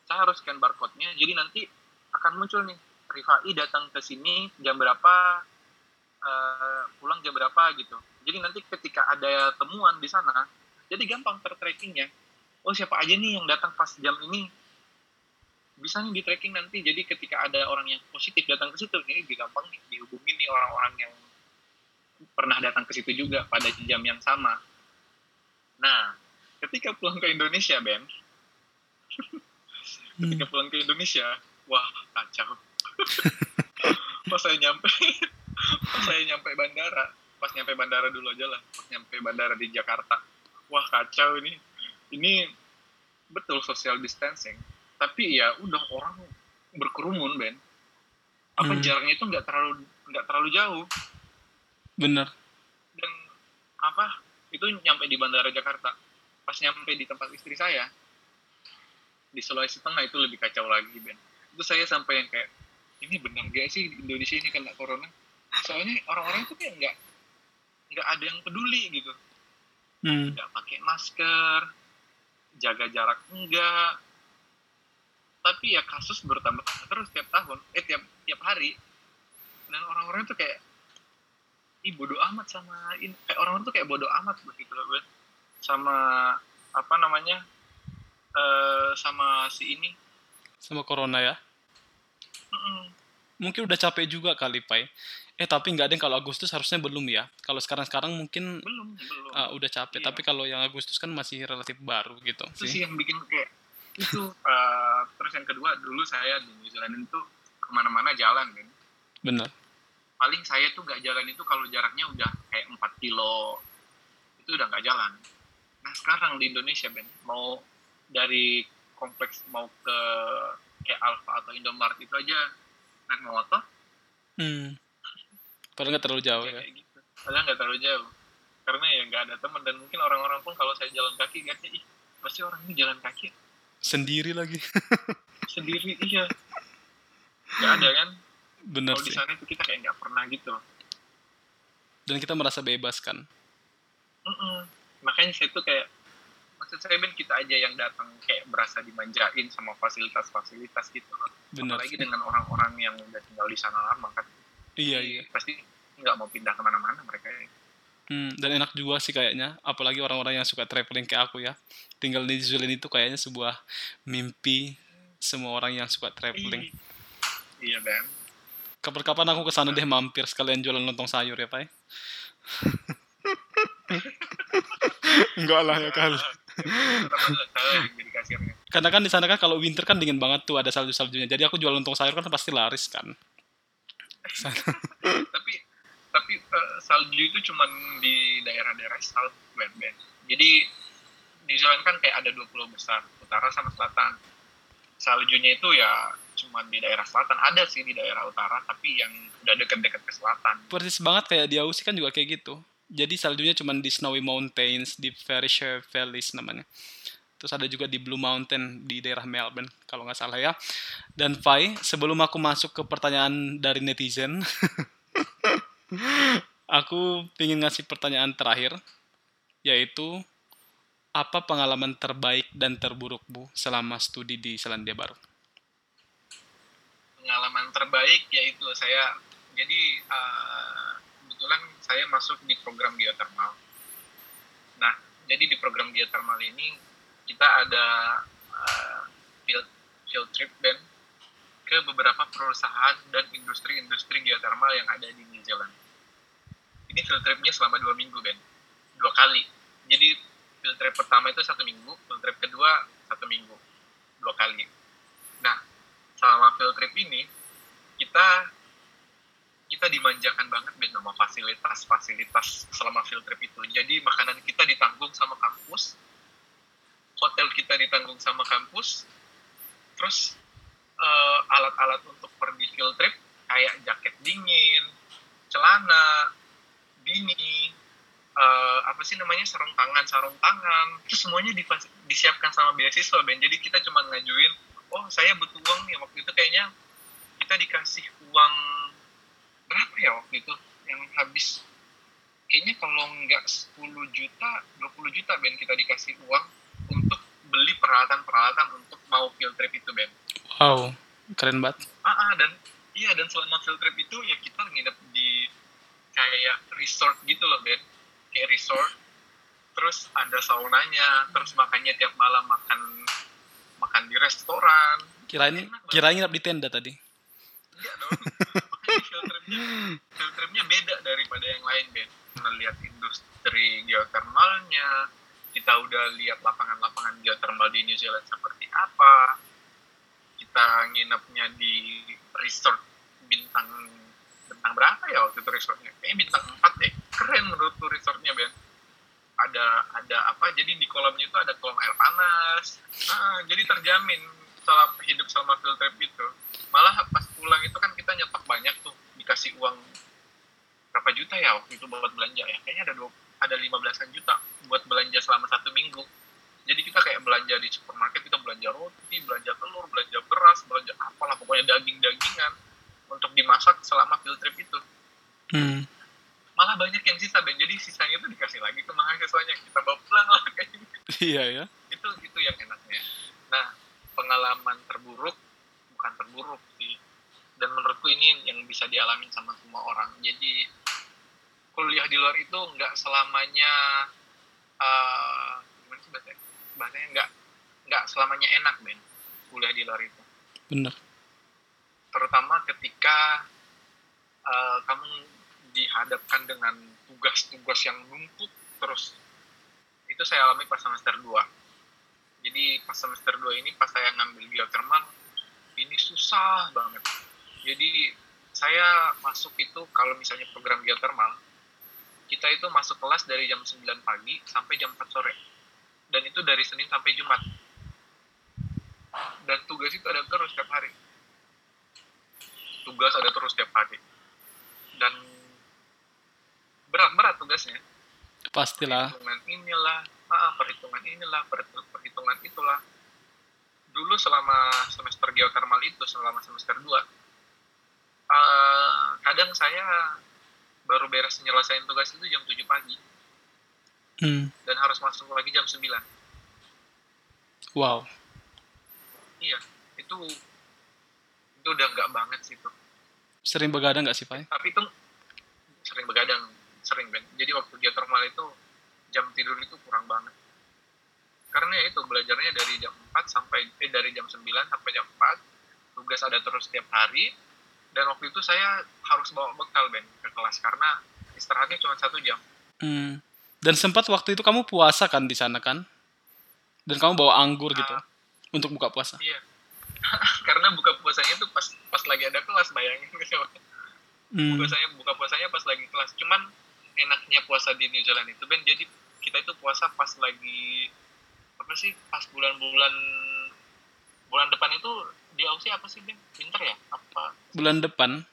saya harus scan barcode-nya jadi nanti akan muncul nih Rifai datang ke sini jam berapa uh, pulang jam berapa gitu. Jadi nanti ketika ada temuan di sana jadi gampang tertrackingnya oh siapa aja nih yang datang pas jam ini? Bisa nih di tracking nanti. Jadi ketika ada orang yang positif datang ke situ ini gampang nih dihubungi nih orang-orang yang pernah datang ke situ juga pada jam yang sama. Nah ketika pulang ke Indonesia Ben. Ketika hmm. pulang ke Indonesia wah kacau pas saya nyampe pas saya nyampe bandara pas nyampe bandara dulu aja lah pas nyampe bandara di Jakarta. Wah kacau ini. Ini betul social distancing tapi ya udah orang berkerumun Ben. Apa hmm. jaraknya itu nggak terlalu nggak terlalu jauh. Bener. Dan apa itu nyampe di bandara Jakarta. Pas nyampe di tempat istri saya di Sulawesi Tengah itu lebih kacau lagi Ben. Itu saya sampai yang kayak ini benar gak sih di Indonesia ini kena corona. Soalnya orang-orang itu kayak nggak nggak ada yang peduli gitu. Hmm. nggak pakai masker jaga jarak enggak. Tapi ya kasus bertambah terus tiap tahun eh tiap tiap hari. Dan orang-orang itu kayak ih bodoh amat sama ini kayak orang-orang tuh kayak bodoh amat begitu loh Ben. Sama apa namanya uh, sama si ini. Sama corona ya mungkin udah capek juga kali pai. Eh tapi nggak ada yang kalau Agustus harusnya belum ya. Kalau sekarang sekarang mungkin belum belum. uh, udah capek. Iya. tapi kalau yang Agustus kan masih relatif baru gitu itu sih. yang bikin kayak itu uh, terus yang kedua dulu saya di New Zealand itu ke mana-mana jalan kan. Benar paling saya tuh nggak jalan itu kalau jaraknya udah kayak 4 kilo itu udah nggak jalan. Nah sekarang di Indonesia Ben mau dari kompleks mau ke kayak Alfa atau Indomaret itu aja naik motor. Hmm. padahal nggak terlalu jauh ya, gitu. padahal nggak terlalu jauh. Karena ya nggak ada teman dan mungkin orang-orang pun kalau saya jalan kaki kayaknya ih pasti orang ini jalan kaki. Sendiri lagi. Sendiri iya. Nggak ada kan? Benar kalau di sana itu kita kayak nggak pernah gitu. Dan kita merasa bebas kan? Mm -mm. makanya saya tuh kayak Ben kita aja yang datang kayak berasa dimanjain sama fasilitas-fasilitas gitu Bener. apalagi dengan orang-orang yang udah tinggal di sana lama kan iya iya pasti nggak mau pindah ke mana-mana mereka Hmm, dan enak juga sih kayaknya, apalagi orang-orang yang suka traveling kayak aku ya. Tinggal di Zealand itu kayaknya sebuah mimpi semua orang yang suka traveling. Iya, Ben. Kapan-kapan aku ke sana deh mampir sekalian jualan lontong sayur ya, Pak. Enggak lah ya kali. Karena kan di sana kan kalau winter kan dingin banget tuh ada salju-saljunya. Jadi aku jual lontong sayur kan pasti laris kan. tapi tapi uh, salju itu cuma di daerah-daerah South Bend, Ben. Jadi di Zealand kan kayak ada dua pulau besar, utara sama selatan. Saljunya itu ya cuma di daerah selatan. Ada sih di daerah utara, tapi yang udah deket-deket ke selatan. Persis banget kayak di Aussie kan juga kayak gitu jadi saljunya cuma di Snowy Mountains di Fairshire Valleys namanya terus ada juga di Blue Mountain di daerah Melbourne kalau nggak salah ya dan Fai sebelum aku masuk ke pertanyaan dari netizen aku ingin ngasih pertanyaan terakhir yaitu apa pengalaman terbaik dan terburuk Bu selama studi di Selandia Baru? Pengalaman terbaik yaitu saya jadi uh, kebetulan saya masuk di program geothermal. Nah, jadi di program geothermal ini kita ada uh, field field trip dan ke beberapa perusahaan dan industri-industri geothermal yang ada di New Zealand. Ini field tripnya selama dua minggu, Ben. Dua kali. Jadi field trip pertama itu satu minggu, field trip kedua satu minggu. Dua kali. Nah, selama field trip ini, kita kita dimanjakan banget Ben sama fasilitas-fasilitas selama field trip itu. Jadi makanan kita ditanggung sama kampus, hotel kita ditanggung sama kampus, terus uh, alat-alat untuk pergi field trip kayak jaket dingin, celana, bini, uh, apa sih namanya sarung tangan sarung tangan. Itu semuanya di, disiapkan sama beasiswa Ben. Jadi kita cuma ngajuin oh saya butuh uang nih. Waktu itu kayaknya kita dikasih uang berapa ya waktu itu yang habis? Kayaknya kalau nggak 10 juta 20 juta Ben kita dikasih uang untuk beli peralatan-peralatan untuk mau field trip itu Ben. Wow keren banget. Ah, ah dan iya dan selama field trip itu ya kita nginep di kayak resort gitu loh Ben. Kayak resort terus ada saunanya terus makannya tiap malam makan makan di restoran. Kirain kirain nginep di tenda tadi. Enggak dong filternya beda daripada yang lain Ben. Melihat industri geothermalnya kita udah lihat lapangan-lapangan geothermal di New Zealand seperti apa kita nginepnya di resort bintang bintang berapa ya waktu itu resortnya? Kayaknya bintang 4 deh. Keren menurut tuh resortnya Ben. Ada ada apa? Jadi di kolamnya itu ada kolam air panas. Nah, jadi terjamin selama hidup selama field trip itu. Malah pas pulang itu kan kita nyetok banyak tuh dikasih uang berapa juta ya waktu itu buat belanja ya? Kayaknya ada dua ada lima belasan juta buat belanja selama satu minggu. Jadi kita kayak belanja di supermarket kita belanja roti belanja telur belanja beras belanja apalah pokoknya daging dagingan untuk dimasak selama field trip itu. Hmm. Malah banyak yang sisa dan jadi sisanya itu dikasih lagi ke mahasiswanya. Kita bawa pulang lah kayak gitu. iya ya. Itu itu yang enaknya. Nah pengalaman terburuk bukan terburuk dan menurutku ini yang bisa dialami sama semua orang. Jadi kuliah di luar itu nggak selamanya uh, gimana sih bahasanya? Bahasanya nggak nggak selamanya enak Ben kuliah di luar itu. Benar terutama ketika uh, kamu dihadapkan dengan tugas-tugas yang numpuk terus. Itu saya alami pas semester 2 jadi pas semester 2 ini pas saya ngambil geothermal ini susah banget jadi saya masuk itu kalau misalnya program geothermal kita itu masuk kelas dari jam 9 pagi sampai jam 4 sore. Dan itu dari Senin sampai Jumat. Dan tugas itu ada terus setiap hari. Tugas ada terus setiap hari. Dan berat-berat tugasnya. Pastilah. Perhitungan inilah ah, perhitungan inilah perhitungan itulah. Dulu selama semester geothermal itu selama semester 2 uh, kadang saya baru beres nyelesain tugas itu jam 7 pagi. Hmm. dan harus masuk lagi jam 9 wow. Iya itu itu udah nggak banget sih itu sering begadang nggak sih Pak? tapi itu sering begadang sering Ben. Jadi waktu geothermal itu jam tidur itu kurang banget. Karena ya itu belajarnya dari jam 4 sampai eh dari jam 9 sampai jam 4 tugas ada terus setiap hari dan waktu itu saya harus bawa bekal Ben ke kelas karena istirahatnya cuma satu jam. Hmm. dan sempat waktu itu kamu puasa kan di sana kan? Dan kamu bawa anggur uh, gitu untuk buka puasa? Iya. Karena buka puasanya itu pas pas lagi ada kelas bayangin hmm. buka puasanya buka puasanya pas lagi kelas. Cuman enaknya puasa di New Zealand itu Ben jadi kita itu puasa pas lagi apa sih? Pas bulan-bulan bulan depan itu di Aussie apa sih Ben winter ya? Apa? Bulan depan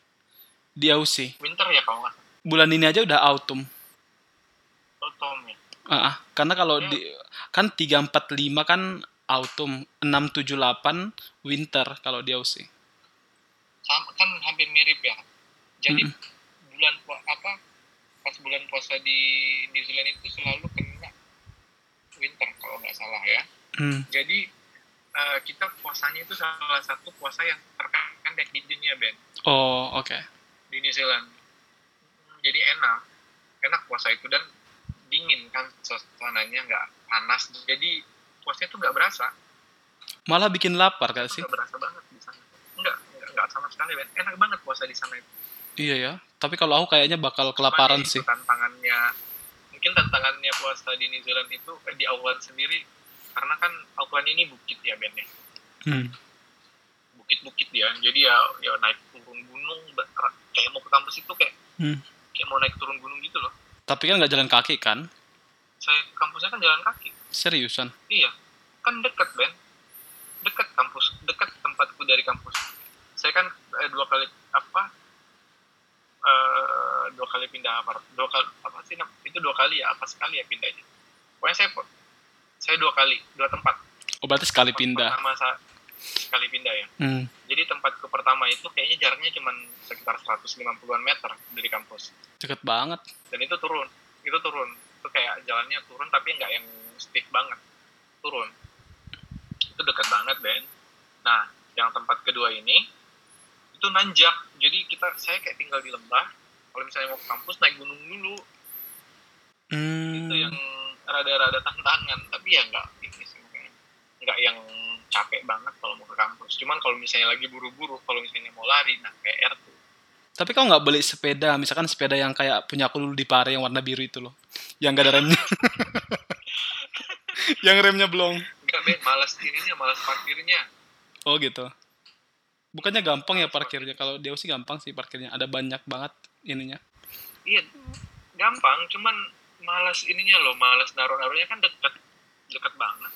di Aussie. Winter ya kalau nggak bulan ini aja udah autumn. Autumn ya? Ah, karena kalau ya. di kan tiga empat lima kan autumn enam tujuh delapan winter kalau di Aussie. Sama kan hampir mirip ya. Jadi mm -hmm. bulan apa pas bulan puasa di New Zealand itu selalu kena winter kalau nggak salah ya. Hmm. Jadi uh, kita puasanya itu salah satu puasa yang terpendek di dunia Ben. Oh oke. Okay. Di New Zealand. Jadi enak, enak puasa itu dan dingin kan suasananya nggak panas. Jadi puasanya tuh nggak berasa. Malah bikin lapar kan sih? Nggak berasa banget di sana. Nggak, nggak sama sekali Ben. Enak banget puasa di sana itu. Iya ya. Tapi kalau aku kayaknya bakal kelaparan sih. Tantangannya mungkin tantangannya puasa di New Zealand itu eh, di Auckland sendiri karena kan Auckland ini bukit ya Ben ya. Hmm. Bukit-bukit ya. Jadi ya ya naik turun gunung kayak mau ke kampus itu kayak hmm. kayak mau naik turun gunung gitu loh. Tapi kan nggak jalan kaki kan? Saya kampusnya kan jalan kaki. Seriusan? Iya. Kan deket Ben. Deket kampus, deket tempatku dari kampus. Saya kan eh, dua kali apa uh, dua kali pindah apart dua kali apa sih itu dua kali ya apa sekali ya pindahnya pokoknya saya saya dua kali dua tempat. Oh berarti sekali Tempat pindah. pertama saya sekali pindah ya. Hmm. jadi tempat ke pertama itu kayaknya jaraknya cuma sekitar 150-an meter dari kampus. Deket banget. Dan itu turun itu turun. Itu kayak jalannya turun tapi nggak yang steep banget. Turun. Itu dekat banget Ben. Nah yang tempat kedua ini itu nanjak. Jadi kita saya kayak tinggal di lembah. Kalau misalnya mau ke kampus naik gunung dulu. Hmm. itu yang rada-rada tantangan tapi ya nggak ini sih nggak yang capek banget kalau mau ke kampus. Cuman kalau misalnya lagi buru-buru kalau misalnya mau lari nah PR tuh. Tapi kau nggak beli sepeda misalkan sepeda yang kayak punya aku dulu di Pare yang warna biru itu loh yang gak ada remnya. Yang remnya belum nggak Ben malas ininya malas parkirnya. Oh gitu. Bukannya gampang ya parkirnya? Kalau dia sih gampang sih parkirnya ada banyak banget ininya. Iya gampang cuman malas ininya loh malas naruh naruhnya kan deket deket banget.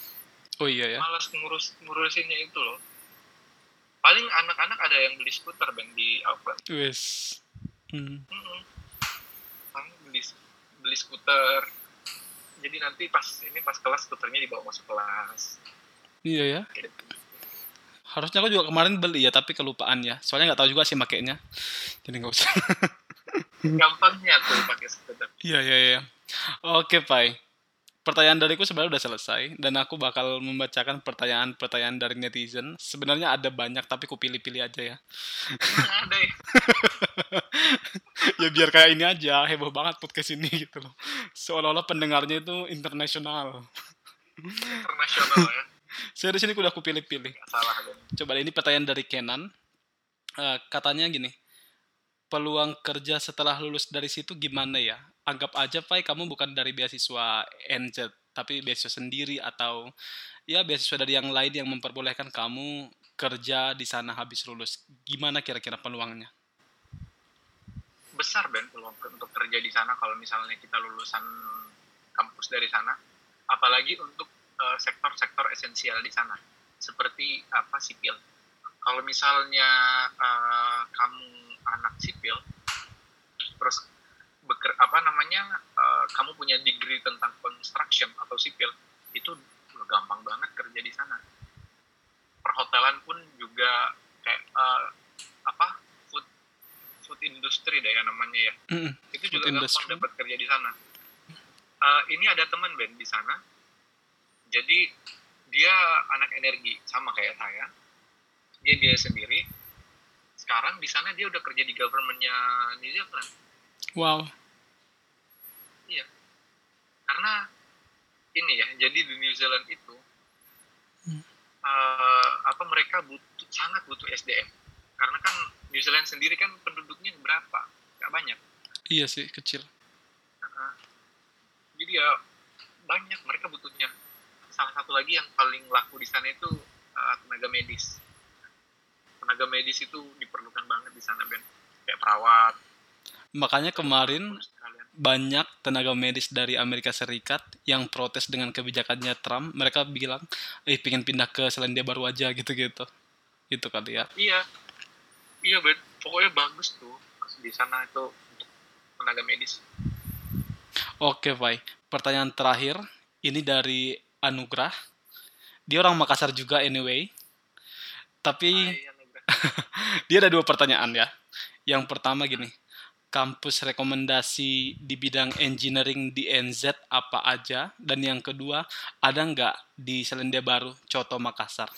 Oh iya ya. Malas ngurus ngurusinnya itu loh. Paling anak-anak ada yang beli skuter ben di Auckland wes. Hmm. Paling beli beli skuter. Jadi nanti pas ini pas kelas skuternya dibawa masuk kelas. Iya ya. Gitu. harusnya aku juga kemarin beli ya tapi kelupaan ya. Soalnya nggak tahu juga sih makainya. Jadi nggak usah. Gampangnya tuh pakai skuter. Iya iya iya oke pai. Pertanyaan dariku sebenarnya udah selesai dan aku bakal membacakan pertanyaan-pertanyaan dari netizen. Sebenarnya ada banyak tapi ku pilih-pilih aja ya. Emang ada ya. Ya biar kayak ini aja heboh banget podcast ini gitu loh. Seolah-olah pendengarnya itu internasional. Internasional ya. Saya di sini udah aku pilih-pilih. Coba ini pertanyaan dari Kenan. Eh, katanya gini peluang kerja setelah lulus dari situ gimana ya anggap aja Pai kamu bukan dari beasiswa NZ tapi beasiswa sendiri atau ya beasiswa dari yang lain yang memperbolehkan kamu kerja di sana habis lulus. Gimana kira-kira peluangnya? Besar Ben peluang untuk kerja di sana kalau misalnya kita lulusan kampus dari sana. Apalagi untuk eh, sektor-sektor esensial di sana seperti apa sipil. Kalau misalnya eh, kamu anak sipil terus beker, apa namanya eh, kamu punya degree tentang construction atau sipil itu gampang banget kerja di sana perhotelan pun juga kayak eh, apa food food industry deh ya namanya ya Mm-mm. itu juga gampang industry. dapat kerja di sana. Eh, ini ada teman Ben di sana, jadi dia anak energi sama kayak saya, dia dia sendiri. Sekarang di sana dia udah kerja di governmentnya New Zealand, wow karena ini ya, jadi di New Zealand itu Hmm. eh, apa mereka butuh sangat butuh SDM, karena kan New Zealand sendiri kan penduduknya berapa? Gak banyak. iya sih kecil Heeh. Jadi ya banyak mereka butuhnya. Salah satu lagi yang paling laku di sana itu uh, tenaga medis. Tenaga medis itu diperlukan banget di sana Ben. Kayak perawat. Makanya kemarin banyak tenaga medis dari Amerika Serikat yang protes dengan kebijakannya Trump. Mereka bilang, eh pengen pindah ke Selandia Baru aja gitu-gitu. Gitu kali ya. Iya, iya Ben. Pokoknya bagus tuh di sana itu untuk tenaga medis. Oke, Pai. Pertanyaan terakhir, ini dari Anugrah. Dia orang Makassar juga anyway. Tapi Hai, Anugrah. dia ada dua pertanyaan ya. Yang pertama gini, kampus rekomendasi di bidang engineering di NZ apa aja? Dan yang kedua, ada nggak di Selandia Baru, Coto Makassar?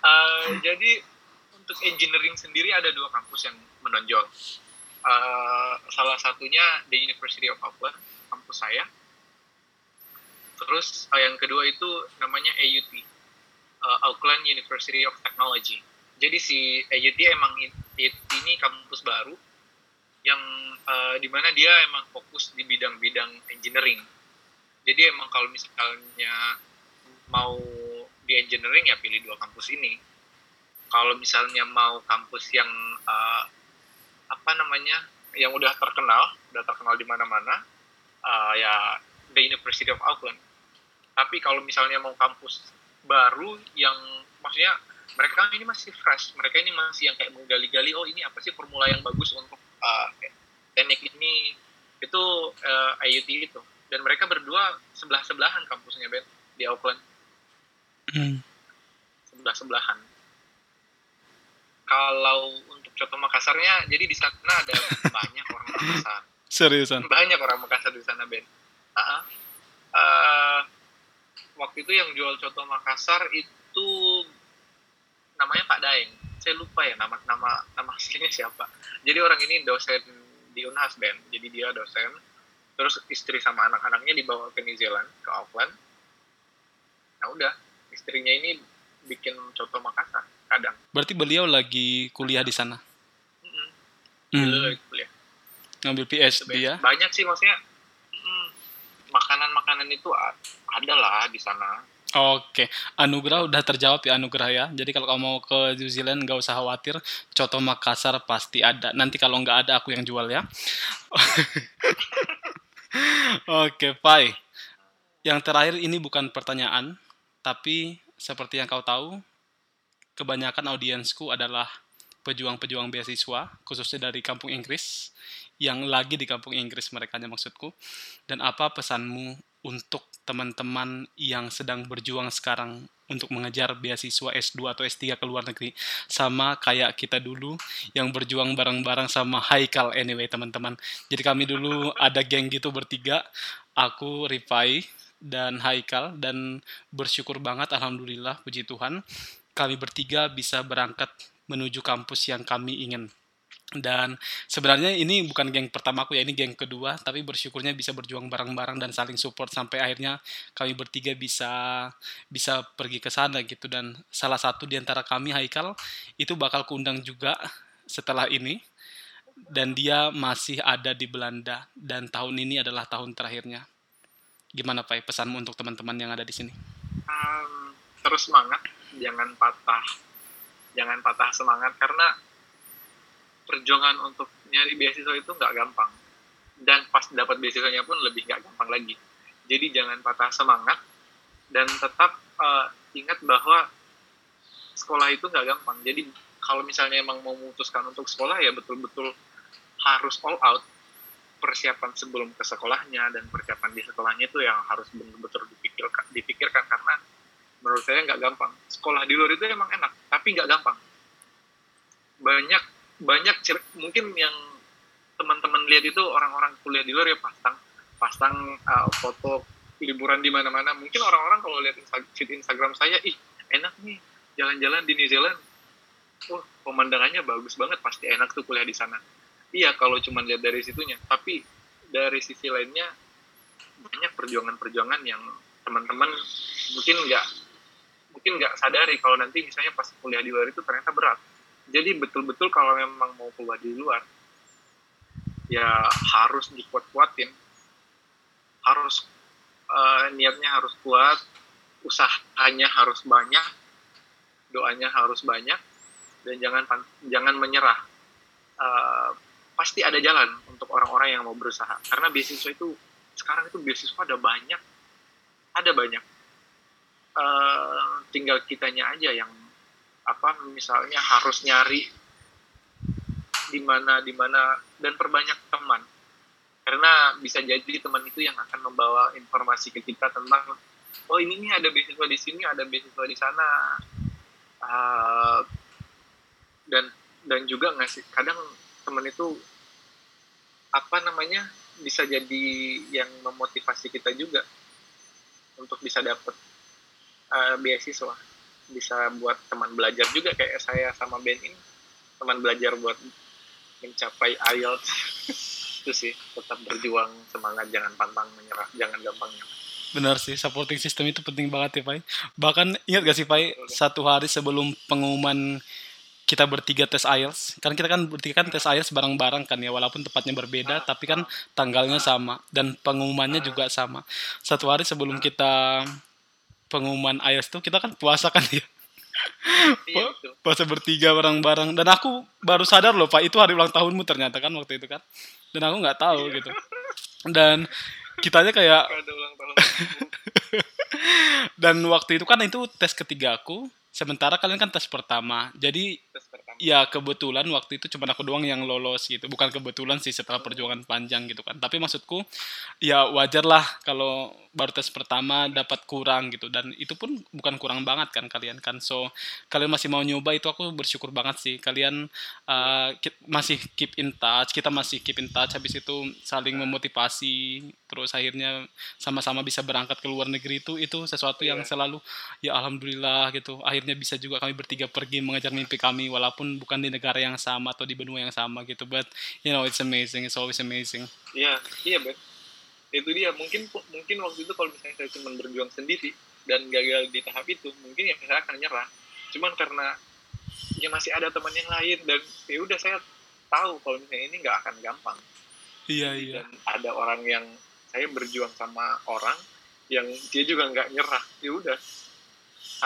Uh, jadi untuk engineering sendiri ada dua kampus yang menonjol. Uh, salah satunya the University of Auckland, kampus saya. Terus uh, yang kedua itu namanya AUT, uh, Auckland University of Technology. Jadi si AUT emang in- Ini kampus baru yang uh, di mana dia emang fokus di bidang-bidang engineering. Jadi emang kalau misalnya mau di engineering ya pilih dua kampus ini. Kalau misalnya mau kampus yang uh, apa namanya yang udah terkenal, udah terkenal di mana-mana, uh, ya the University of Auckland. Tapi kalau misalnya mau kampus baru yang maksudnya mereka ini masih fresh, mereka ini masih yang kayak menggali-gali, oh ini apa sih formula yang bagus untuk uh, teknik ini? Itu uh, IUT itu. Dan mereka berdua sebelah sebelahan kampusnya Ben di Auckland. Hmm. sebelah sebelahan kalau untuk contoh Makassarnya jadi di sana ada banyak orang Makassar. Seriusan. banyak orang Makassar di sana Ben uh Uh, waktu itu yang jual coto Makassar itu namanya Pak Daeng saya lupa ya nama nama nama aslinya siapa jadi orang ini dosen di Unhas Ben jadi dia dosen terus istri sama anak-anaknya dibawa ke New Zealand ke Auckland nah udah istrinya ini bikin coto Makassar kadang Berarti beliau lagi kuliah di sana. Mm-mm. Hmm. Dulu lagi kuliah Ngambil PhD Ben. ya. banyak sih maksudnya mm, makanan-makanan itu ada lah di sana Oke, anugerah udah terjawab ya anugerah ya. Jadi kalau kamu mau ke New Zealand nggak usah khawatir, coto Makassar pasti ada. Nanti kalau nggak ada aku yang jual ya. Oke, Pai. Yang terakhir ini bukan pertanyaan, tapi seperti yang kau tahu, kebanyakan audiensku adalah pejuang-pejuang beasiswa, khususnya dari kampung Inggris, yang lagi di kampung Inggris mereka maksudku. Dan apa pesanmu untuk teman-teman yang sedang berjuang sekarang untuk mengejar beasiswa S2 atau S3 ke luar negeri. Sama kayak kita dulu yang berjuang bareng-bareng sama Haikal. Anyway teman-teman. Jadi kami dulu ada geng gitu bertiga. Aku Rifai dan Haikal. Dan bersyukur banget alhamdulillah puji Tuhan kami bertiga bisa berangkat menuju kampus yang kami ingin dan sebenarnya ini bukan geng pertamaku ya ini geng kedua tapi bersyukurnya bisa berjuang bareng-bareng dan saling support sampai akhirnya kami bertiga bisa bisa pergi ke sana gitu. Dan salah satu di antara kami Haikal itu bakal kuundang juga setelah ini. Dan dia masih ada di Belanda dan tahun ini adalah tahun terakhirnya. Gimana Pak pesanmu untuk teman-teman yang ada di sini? Um, terus semangat. Jangan patah jangan patah semangat karena perjuangan untuk nyari beasiswa itu nggak gampang. Dan pas dapat beasiswanya pun lebih nggak gampang lagi. Jadi jangan patah semangat dan tetap uh, ingat bahwa sekolah itu nggak gampang. Jadi kalau misalnya emang mau memutuskan untuk sekolah ya betul-betul harus all out persiapan sebelum ke sekolahnya dan persiapan di sekolahnya itu yang harus betul-betul dipikirkan dipikirkan. Karena menurut saya nggak gampang. Sekolah di luar itu emang enak tapi nggak gampang. Banyak banyak mungkin yang teman-teman lihat itu orang-orang kuliah di luar ya pasang pasang uh, foto liburan di mana-mana. Mungkin orang-orang kalau lihat feed Instagram saya ih enak nih jalan-jalan di New Zealand. Wah pemandangannya bagus banget pasti enak tuh kuliah di sana. Iya kalau cuma lihat dari situnya. Tapi dari sisi lainnya banyak perjuangan-perjuangan yang teman-teman mungkin nggak mungkin nggak sadari kalau nanti misalnya pas kuliah di luar itu ternyata berat jadi betul-betul kalau memang mau keluar di luar ya harus dikuat-kuatin. Harus eh, niatnya harus kuat usahanya harus banyak doanya harus banyak dan jangan jangan menyerah. Eh, pasti ada jalan untuk orang-orang yang mau berusaha. Karena beasiswa itu sekarang itu beasiswa ada banyak. Ada banyak. Eh, tinggal kitanya aja yang apa misalnya harus nyari di mana di mana dan perbanyak teman. Karena bisa jadi teman itu yang akan membawa informasi ke kita tentang oh ini nih ada beasiswa di sini ada beasiswa di sana. Uh, dan dan juga ngasih kadang teman itu apa namanya bisa jadi yang memotivasi kita juga untuk bisa dapat uh, beasiswa bisa buat teman belajar juga kayak saya sama Ben ini. Teman belajar buat mencapai IELTS. Itu sih tetap berjuang semangat jangan pantang menyerah jangan gampang nyerah. Benar sih, supporting system itu penting banget ya, Pai. Bahkan ingat gak sih, Pai, satu hari sebelum pengumuman kita bertiga tes IELTS, kan kita kan bertiga kan tes IELTS bareng-bareng kan ya, walaupun tempatnya berbeda, tapi kan tanggalnya sama dan pengumumannya juga sama. Satu hari sebelum kita pengumuman IELTS itu kita kan puasa kan ya, iya puasa bertiga bareng-bareng. Dan aku baru sadar loh, Pak, itu hari ulang tahunmu ternyata kan waktu itu kan. Dan aku nggak tahu gitu. Dan kitanya kayak dan waktu itu kan itu tes ketiga aku sementara kalian kan tes pertama jadi tes pertama ya kebetulan waktu itu cuma aku doang yang lolos gitu. Bukan kebetulan sih setelah perjuangan panjang gitu kan. Tapi maksudku ya wajar lah kalau baru tes pertama dapat kurang gitu. Dan itu pun bukan kurang banget kan kalian kan. So kalian masih mau nyoba itu aku bersyukur banget sih. Kalian uh, masih keep in touch kita masih keep in touch. Habis itu saling memotivasi terus akhirnya sama-sama bisa berangkat ke luar negeri itu itu sesuatu yang iya. selalu ya alhamdulillah gitu. Akhirnya bisa juga kami bertiga pergi mengejar mimpi kami walaupun bukan di negara yang sama atau di benua yang sama gitu but you know it's amazing it's always amazing. Iya iya bet itu dia mungkin mungkin waktu itu kalau misalnya saya cuma berjuang sendiri dan gagal di tahap itu mungkin ya saya akan nyerah. Cuman karena ya masih ada teman yang lain dan ya udah saya tahu kalau misalnya ini nggak akan gampang. Iya iya. dan ada orang yang saya berjuang sama orang yang dia juga nggak nyerah ya udah.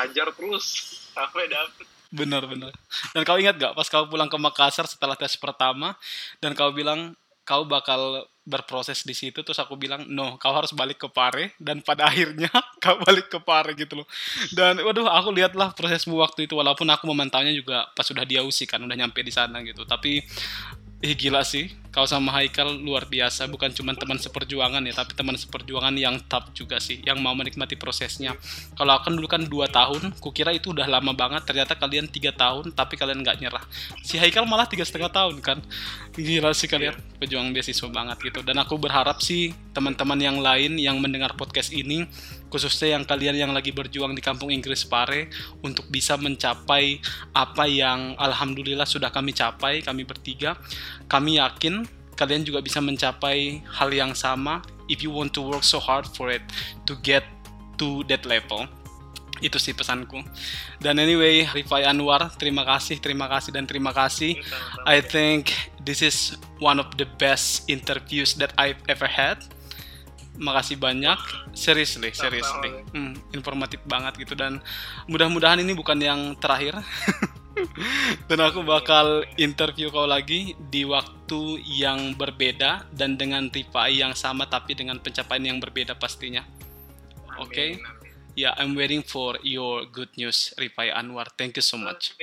Hajar terus sampai dapet benar benar. Dan kau ingat gak pas kau pulang ke Makassar setelah tes pertama dan kau bilang kau bakal berproses di situ terus aku bilang no kau harus balik ke Pare. Dan pada akhirnya kau balik ke Pare gitu loh. Dan waduh aku lihatlah prosesmu waktu itu walaupun aku memantaunya juga pas sudah dia usi kan udah nyampe di sana gitu. Tapi eh gila sih. Kau sama Haikal luar biasa. Bukan cuma teman seperjuangan ya tapi teman seperjuangan yang top juga sih yang mau menikmati prosesnya. Kalau aku kan dulu kan dua tahun kukira itu udah lama banget. Ternyata kalian tiga tahun tapi kalian nggak nyerah. Si Haikal malah tiga setengah tahun kan. Gila sih kalian. Pejuang beasiswa banget gitu. Dan aku berharap sih teman-teman yang lain yang mendengar podcast ini khususnya yang kalian yang lagi berjuang di kampung Inggris Pare untuk bisa mencapai apa yang alhamdulillah sudah kami capai kami bertiga. Kami yakin kalian juga bisa mencapai hal yang sama if you want to work so hard for it to get to that level. Itu sih pesanku. Dan anyway Rifai Anwar terima kasih terima kasih dan terima kasih. I think this is one of the best interviews that I've ever had makasih banyak seriously seriously hmm, informatif banget gitu dan mudah-mudahan ini bukan yang terakhir dan aku bakal interview kau lagi di waktu yang berbeda dan dengan tipe yang sama tapi dengan pencapaian yang berbeda pastinya. Oke. Okay? Ya, yeah, I'm waiting for your good news, Rifai Anwar. Thank you so much.